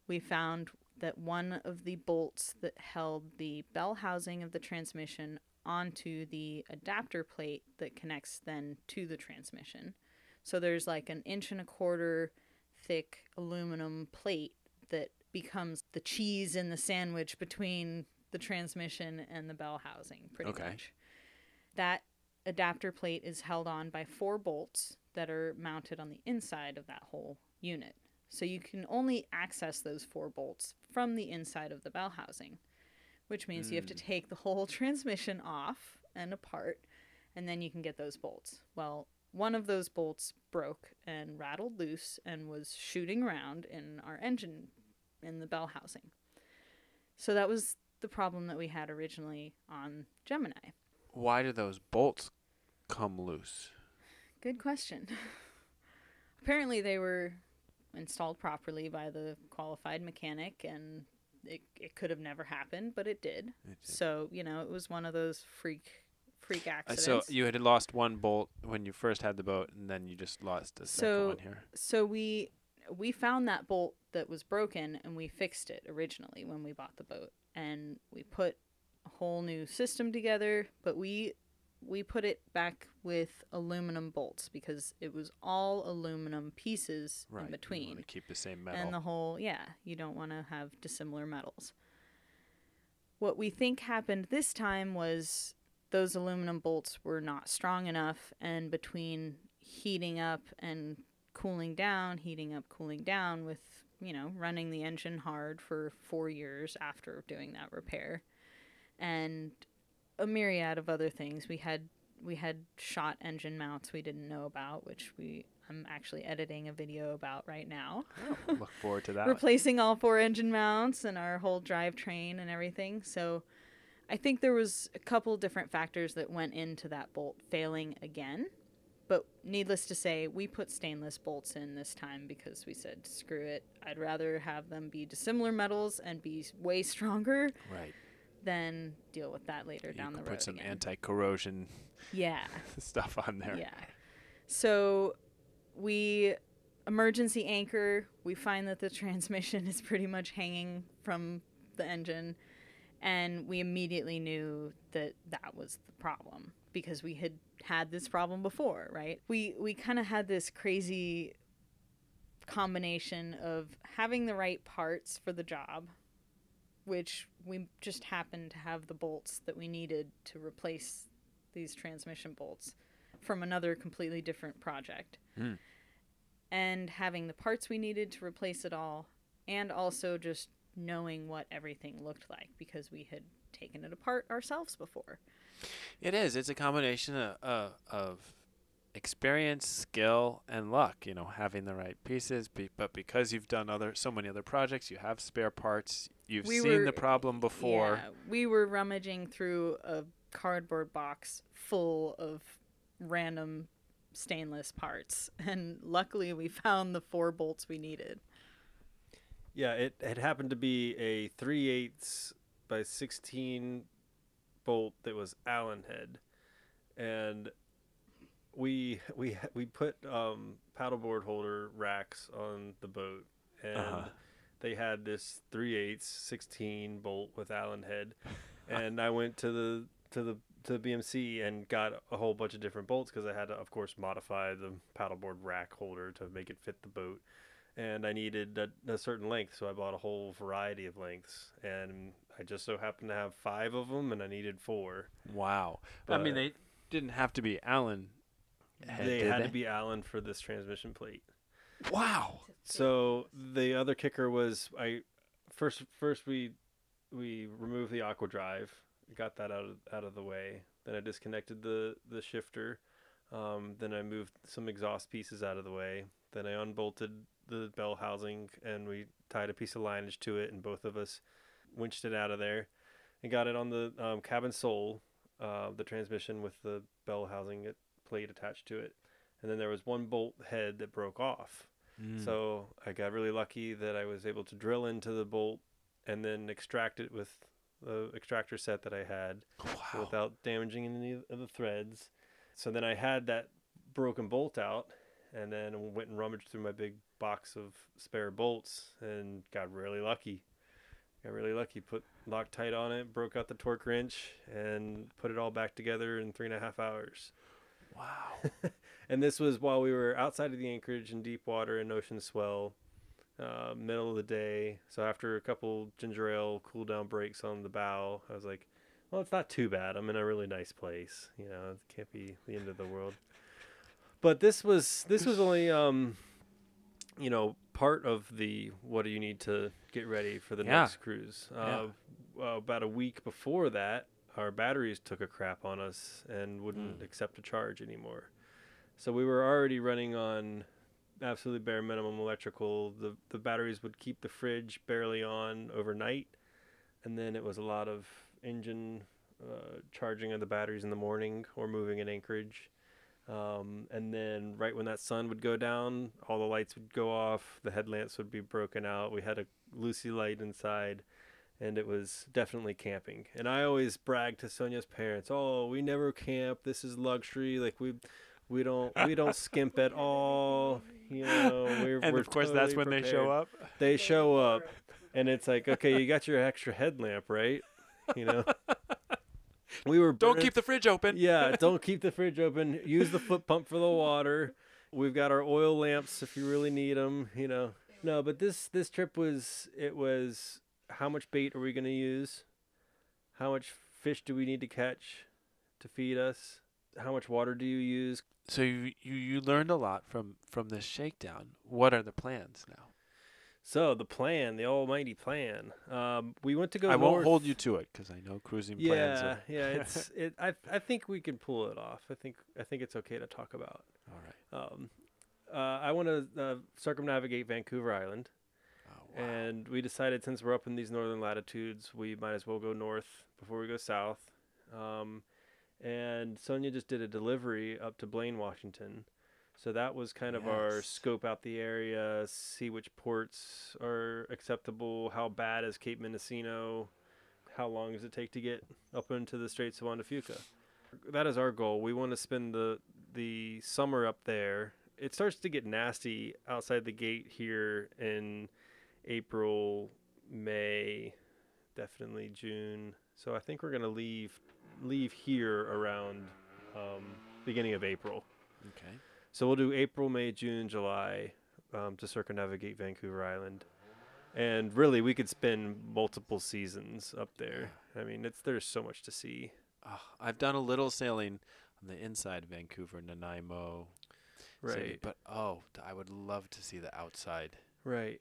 we found that one of the bolts that held the bell housing of the transmission onto the adapter plate that connects then to the transmission. So there's like an inch and a quarter thick aluminum plate that becomes the cheese in the sandwich between the transmission and the bell housing, pretty Okay. much. That adapter plate is held on by four bolts that are mounted on the inside of that whole unit. So you can only access those four bolts from the inside of the bell housing, which means you have to mm. take the whole transmission off and apart, and then you can get those bolts. Well, one of those bolts broke and rattled loose and was shooting around in our engine in the bell housing. So that was the problem that we had originally on Gemini. Why do those bolts come loose? Good question. Apparently, they were installed properly by the qualified mechanic, and it, it could have never happened, but it did. It did. So you know, it was one of those freak freak Uh, accidents. So you had lost one bolt when you first had the boat, and then you just lost a second So- one here. so we we found that bolt that was broken and we fixed it originally when we bought the boat and we put a whole new system together but we we put it back with aluminum bolts because it was all aluminum pieces Right. in between to keep the same metal. and the whole yeah you don't want to have dissimilar metals what we think happened this time was those aluminum bolts were not strong enough and between heating up and cooling down heating up cooling down with you know running the engine hard for four years after doing that repair and a myriad of other things we had we had shot engine mounts we didn't know about which we i'm actually editing a video about right now Oh, look forward to that. replacing all four engine mounts and our whole drivetrain and everything. So I think there was a couple different factors that went into that bolt failing again. But needless to say, we put stainless bolts in this time because we said, screw it. I'd rather have them be dissimilar metals and be way stronger right. Than deal with that later You down the road. put some again. anti-corrosion yeah. stuff on there. Yeah. So we emergency anchor. We find that the transmission is pretty much hanging from the engine, and we immediately knew that that was the problem because we had had this problem before, right? We we kind of had this crazy combination of having the right parts for the job, which we just happened to have the bolts that we needed to replace these transmission bolts from another completely different project. Hmm. And having the parts we needed to replace it all, and also just knowing what everything looked like because we had taken it apart ourselves before. It is. It's a combination of, uh, of experience, skill, and luck. You know, having the right pieces. Be, but because you've done other so many other projects, you have spare parts. You've We seen were- the problem before. Yeah, we were rummaging through a cardboard box full of random stainless parts, and luckily we found the four bolts we needed. Yeah, it had happened to be a 3 eighths by 16 bolt that was Allen head. And we we we put um, paddleboard holder racks on the boat, and Uh-huh. They had this 3 eighths 16 bolt with Allen head, and I went to the to the to the BMC and got a whole bunch of different bolts because I had to, of course, modify the paddleboard rack holder to make it fit the boat and I needed a, a certain length, so I bought a whole variety of lengths, and I just so happened to have five of them, and I needed four. Wow. I mean, they didn't have to be Allen. head, they had they? to be Allen for this transmission plate. Wow. So the other kicker was I first first we we removed the Aquadrive, got that out of out of the way. Then I disconnected the the shifter. Um, then I moved some exhaust pieces out of the way. Then I unbolted the bell housing and we tied a piece of lineage to it, and both of us winched it out of there and got it on the um, cabin sole, uh, the transmission with the bell housing plate attached to it. And then there was one bolt head that broke off. Mm. So I got really lucky that I was able to drill into the bolt and then extract it with the extractor set that I had wow. without damaging any of the threads. So then I had that broken bolt out and then went and rummaged through my big box of spare bolts and got really lucky. Got really lucky. Put Loctite on it, broke out the torque wrench, and put it all back together in three and a half hours. wow. And this was while we were outside of the anchorage in deep water and ocean swell, uh, middle of the day. So after a couple ginger ale cool down breaks on the bow, I was like, well, it's not too bad. I'm in a really nice place. You know, it can't be the end of the world. But this was this was only um, you know, part of the what do you need to get ready for the Yeah. next cruise. Uh, uh, about a week before that, our batteries took a crap on us and wouldn't Mm. accept a charge anymore. So we were already running on absolutely bare minimum electrical. The the batteries would keep the fridge barely on overnight, and then it was a lot of engine uh, charging of the batteries in the morning or moving an anchorage. Um, and then right when that sun would go down, all the lights would go off. The headlamps would be broken out. We had a Luci light inside, and it was definitely camping. And I always brag to Sonia's parents, "Oh, we never camp. This is luxury. Like we, we don't, we don't skimp at all. You know, we're and we're of course, that's totally when they show up. They show up, and it's like, okay, you got your extra headlamp, right? You know, we were Don't keep the fridge open. yeah, don't keep the fridge open. Use the foot pump for the water. We've got our oil lamps if you really need them. You know, no, but this this trip was it was how much bait are we gonna use? How much fish do we need to catch to feed us? How much water do you use? So you, you you learned a lot from from this shakedown. What are the plans now? So the plan, the almighty plan. Um, we went to go. I won't hold you to it because I know cruising plans Yeah, are. yeah. It's it. I I think we can pull it off. I think I think it's okay to talk about. All right. Um, uh, I want to uh, circumnavigate Vancouver Island, Oh, wow. and we decided since we're up in these northern latitudes, we might as well go north before we go south. Um, and Sonia just did a delivery up to Blaine, Washington. So that was kind of our scope out the area, see which ports are acceptable, how bad is Cape Mendocino, how long does it take to get up into the Straits of Juan de Fuca. That is our goal. We want to spend the the summer up there it starts to get nasty outside the gate here in April, May, definitely June. So I think we're gonna leave leave here around um, beginning of April. Okay. So we'll do April, May, June, July um, to circumnavigate Vancouver Island, and really we could spend multiple seasons up there. I mean, it's there's so much to see. Oh, I've done a little sailing on the inside of Vancouver, Nanaimo, City, Right. but oh, I would love to see the outside. Right.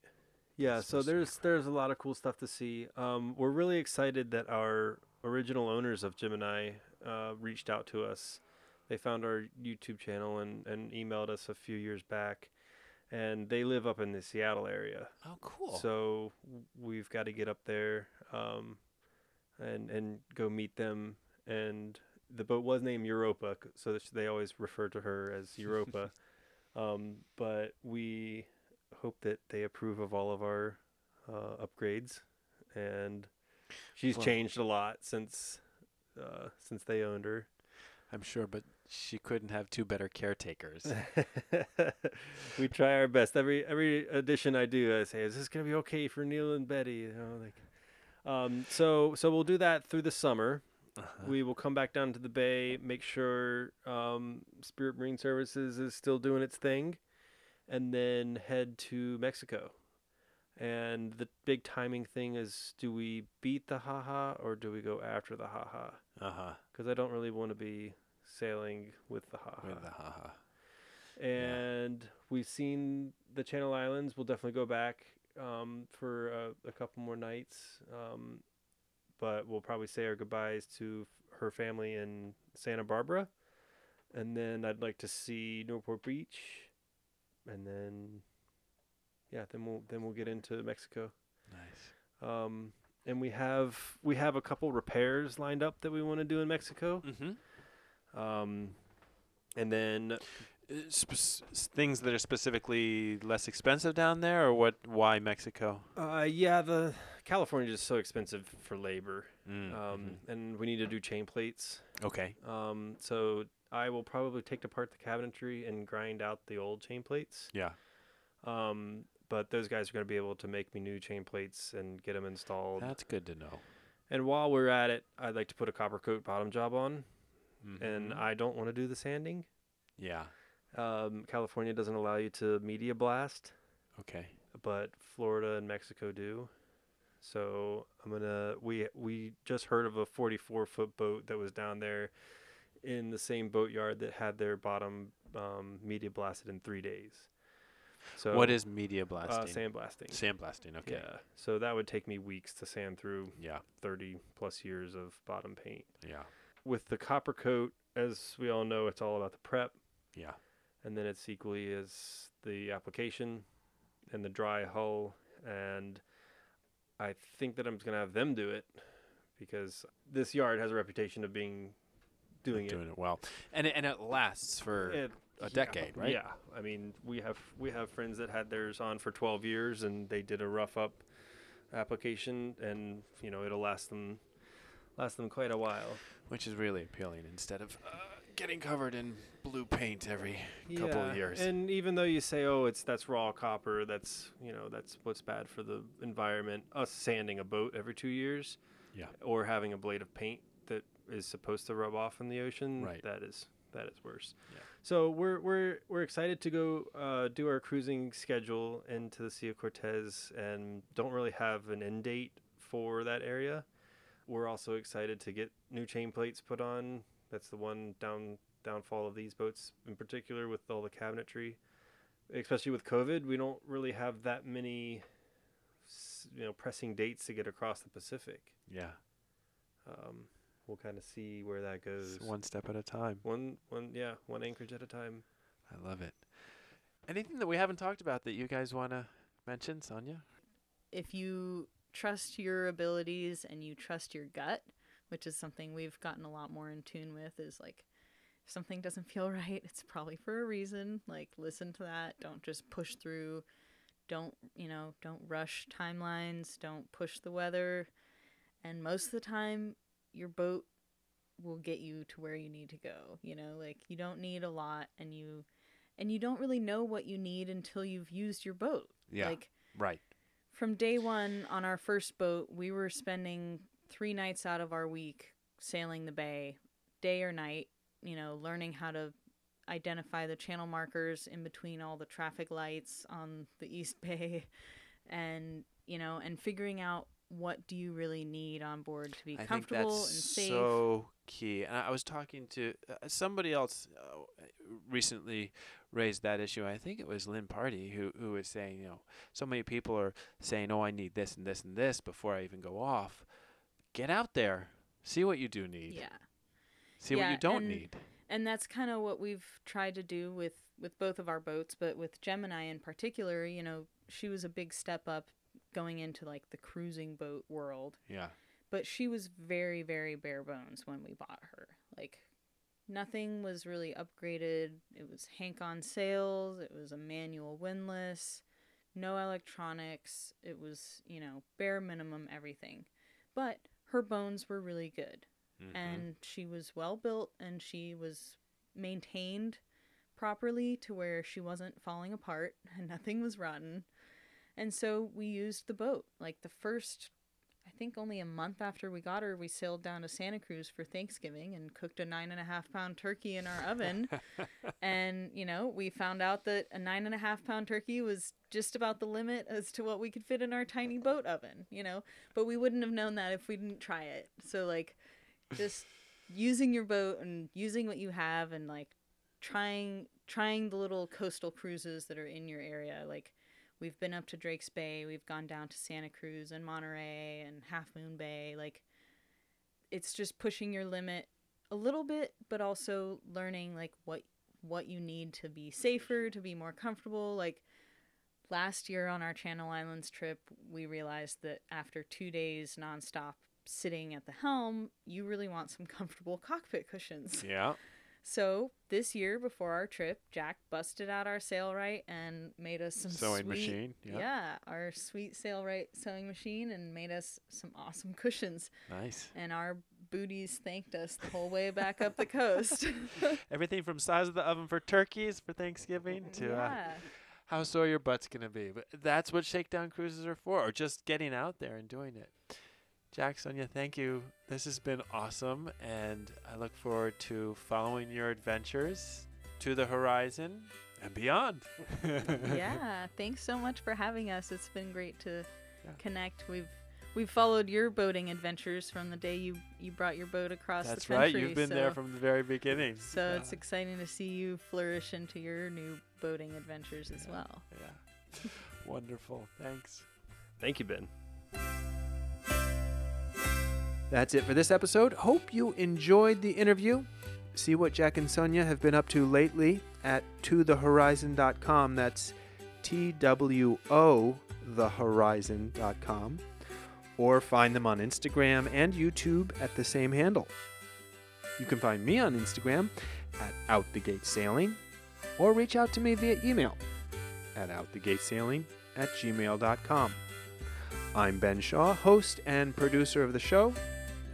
Yeah, so supposed to be there's there's a lot of cool stuff to see. Um, we're really excited that our original owners of Gemini uh, reached out to us. They found our YouTube channel and, and emailed us a few years back, and they live up in the Seattle area. Oh, cool. So we've got to get up there, um, and and go meet them. And the boat was named Europa, so they always refer to her as Europa. um, but we hope that they approve of all of our uh, upgrades, and she's Well- changed a lot since uh, since they owned her. I'm sure, but she couldn't have two better caretakers. we try our best. Every every edition I do, I say, "Is this gonna be okay for Neil and Betty?" You know, like. Um, so so we'll do that through the summer. Uh-huh. We will come back down to the bay, make sure um, Spirit Marine Services is still doing its thing, and then head to Mexico. And the big timing thing is: do we beat the Ha-Ha or do we go after the Ha-Ha? Uh huh. Because I don't really want to be sailing with the Ha-Ha With the Ha-Ha. and we've seen the Channel Islands. We'll definitely go back um, for a, a couple more nights, um, but we'll probably say our goodbyes to f- her family in Santa Barbara, and then I'd like to see Newport Beach, and then yeah, then we'll then we'll get into Mexico. Nice. Um, and we have we have a couple repairs lined up that we want to do in Mexico. Mm-hmm. Um, and then things that are specifically less expensive down there, or what? Why Mexico? Uh, yeah, the California is so expensive for labor, Mm, um, and we need to do chain plates. Okay. Um, so I will probably take apart the cabinetry and grind out the old chain plates. Yeah. Um, but those guys are going to be able to make me new chain plates and get them installed. That's good to know. and while we're at it, I'd like to put a copper coat bottom job on, and Mhm. I don't want to do the sanding. yeah. Um, California doesn't allow you to media blast. Okay. but Florida and Mexico do. So I'm gonna we we just heard of a 44 foot boat that was down there in the same boatyard that had their bottom um, media blasted in three days. So what is media uh, blasting? sandblasting? Sandblasting. Okay. Yeah. So that would take me weeks to sand through Yeah. 30 plus years of bottom paint. Yeah. With the copper coat, as we all know, it's all about the prep, Yeah. and then it's equally as the application and the dry hull and I think that I'm just gonna have them do it because this yard has a reputation of being doing it. Doing it well, and it, and it lasts for It- a yeah, decade, right? Yeah, I mean we have we have friends that had theirs on for 12 years and they did a rough up application and you know it'll last them last them quite a while. which is really appealing instead of uh, getting covered in blue paint every couple of years. And even though you say, "Oh, it's that's raw copper," that's you know that's what's bad for the environment. Us sanding a boat every two years, yeah. or having a blade of paint that is supposed to rub off in the ocean, Right. that is that is worse. Yeah. So we're we're we're excited to go uh, do our cruising schedule into the Sea of Cortez, and don't really have an end date for that area. We're also excited to get new chain plates put on. That's the one down downfall of these boats in particular with all the cabinetry, especially with COVID. We don't really have that many, you know, pressing dates to get across the Pacific. Yeah. Um, we'll kind of see where that goes. It's one step at a time. one, one, yeah, one anchorage at a time. I love it. Anything that we haven't talked about that you guys want to mention, Sonia? if you trust your abilities and you trust your gut, which is something we've gotten a lot more in tune with, is like if something doesn't feel right, it's probably for a reason. Like listen to that. Don't just push through. Don't, you know, don't rush timelines. Don't push the weather. And most of the time, your boat will get you to where you need to go. You know, like you don't need a lot and you and you don't really know what you need until you've used your boat. Yeah. Like Right. from day one on our first boat, we were spending three nights out of our week sailing the bay, day or night, you know, learning how to identify the channel markers in between all the traffic lights on the East Bay and, you know, and figuring out what do you really need on board to be I think comfortable that's and safe. so key. And I was talking to uh, somebody else uh, recently raised that issue. I think it was Lin Pardey who who was saying, you know, so many people are saying, "Oh, I need this and this and this before I even go off." Get out there, see what you do need, yeah. see what you don't and- need. and that's kind of what we've tried to do with with both of our boats but with gemini in particular you know she was a big step up going into like the cruising boat world. Yeah, but she was very very bare bones when we bought her. Like nothing was really upgraded. It was hank on sails it was a manual windlass. No electronics. It was you know bare minimum everything. But her bones were really good. Mm-hmm. and she was well built and she was maintained properly to where she wasn't falling apart and nothing was rotten. And so we used the boat. Like the first, I think only a month after we got her, we sailed down to Santa Cruz for Thanksgiving and cooked a nine and a half pound turkey in our oven. and, you know, we found out that a nine and a half pound turkey was just about the limit as to what we could fit in our tiny boat oven, you know? But we wouldn't have known that if we didn't try it. So, like, just using your boat and using what you have and like trying trying the little coastal cruises that are in your area like we've been up to Drake's Bay we've gone down to Santa Cruz and Monterey and Half Moon Bay like it's just pushing your limit a little bit but also learning like what what you need to be safer to be more comfortable like last year on our Channel Islands trip we realized that after 2 days nonstop sitting at the helm, you really want some comfortable cockpit cushions. yeah. So this year, before our trip, Jack busted out our Sailrite and made us some Sewing sweet- machine, yeah. our sweet Sailrite sewing machine, and made us some awesome cushions. Nice. And our booties thanked us the whole way back up the coast. Everything from size of the oven for turkeys for Thanksgiving to uh, how sore your butt's gonna be. But that's what shakedown cruises are for, or just getting out there and doing it. Jack, Sonia, thank you. This has been awesome, and I look forward to following your adventures to the horizon and beyond. yeah. Thanks so much for having us. It's been great to Yeah. connect. We've we've followed your boating adventures from the day you you brought your boat across That's the right. country. You've been there from the very beginning. So Yeah. it's exciting to see you flourish into your new boating adventures as well. yeah. Wonderful. Thanks. Thank you, Ben. That's it for this episode. Hope you enjoyed the interview. See what Jack and Sonia have been up to lately at twothehorizon.com. That's T W O thehorizon.com. Or find them on Instagram and YouTube at the same handle. You can find me on Instagram at OutTheGateSailing or reach out to me via email at OutTheGateSailing at gmail.com. I'm Ben Shaw, host and producer of the show,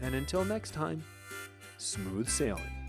and until next time, smooth sailing.